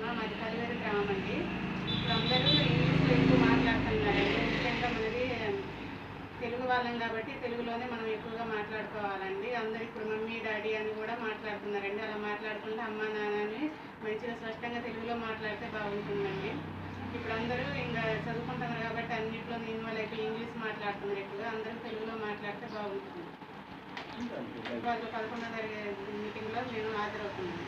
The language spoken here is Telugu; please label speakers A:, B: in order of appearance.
A: మా మాది కలివేరు గ్రామం అండి ఇప్పుడు అందరూ ఇంగ్లీష్లో ఎక్కువ మాట్లాడుతున్నారండి ముఖ్యంగా మనది తెలుగు వాళ్ళం కాబట్టి తెలుగులోనే మనం ఎక్కువగా మాట్లాడుకోవాలండి. అందరూ ఇప్పుడు మమ్మీ డాడీ అని కూడా మాట్లాడుతున్నారండి. అలా మాట్లాడుకుంటే అమ్మ నాన్న అని మంచిగా స్పష్టంగా తెలుగులో మాట్లాడితే బాగుంటుందండి. ఇప్పుడు అందరూ ఇంకా చదువుకుంటున్నారు కాబట్టి అన్నింటిలో నేను వాళ్ళకి ఇంగ్లీష్ మాట్లాడుతున్నారు ఎక్కువగా. అందరూ తెలుగులో మాట్లాడితే బాగుంటుంది. వాళ్ళు పదకొండవ తరగతి మీటింగ్లో నేను హాజరవుతున్నాను.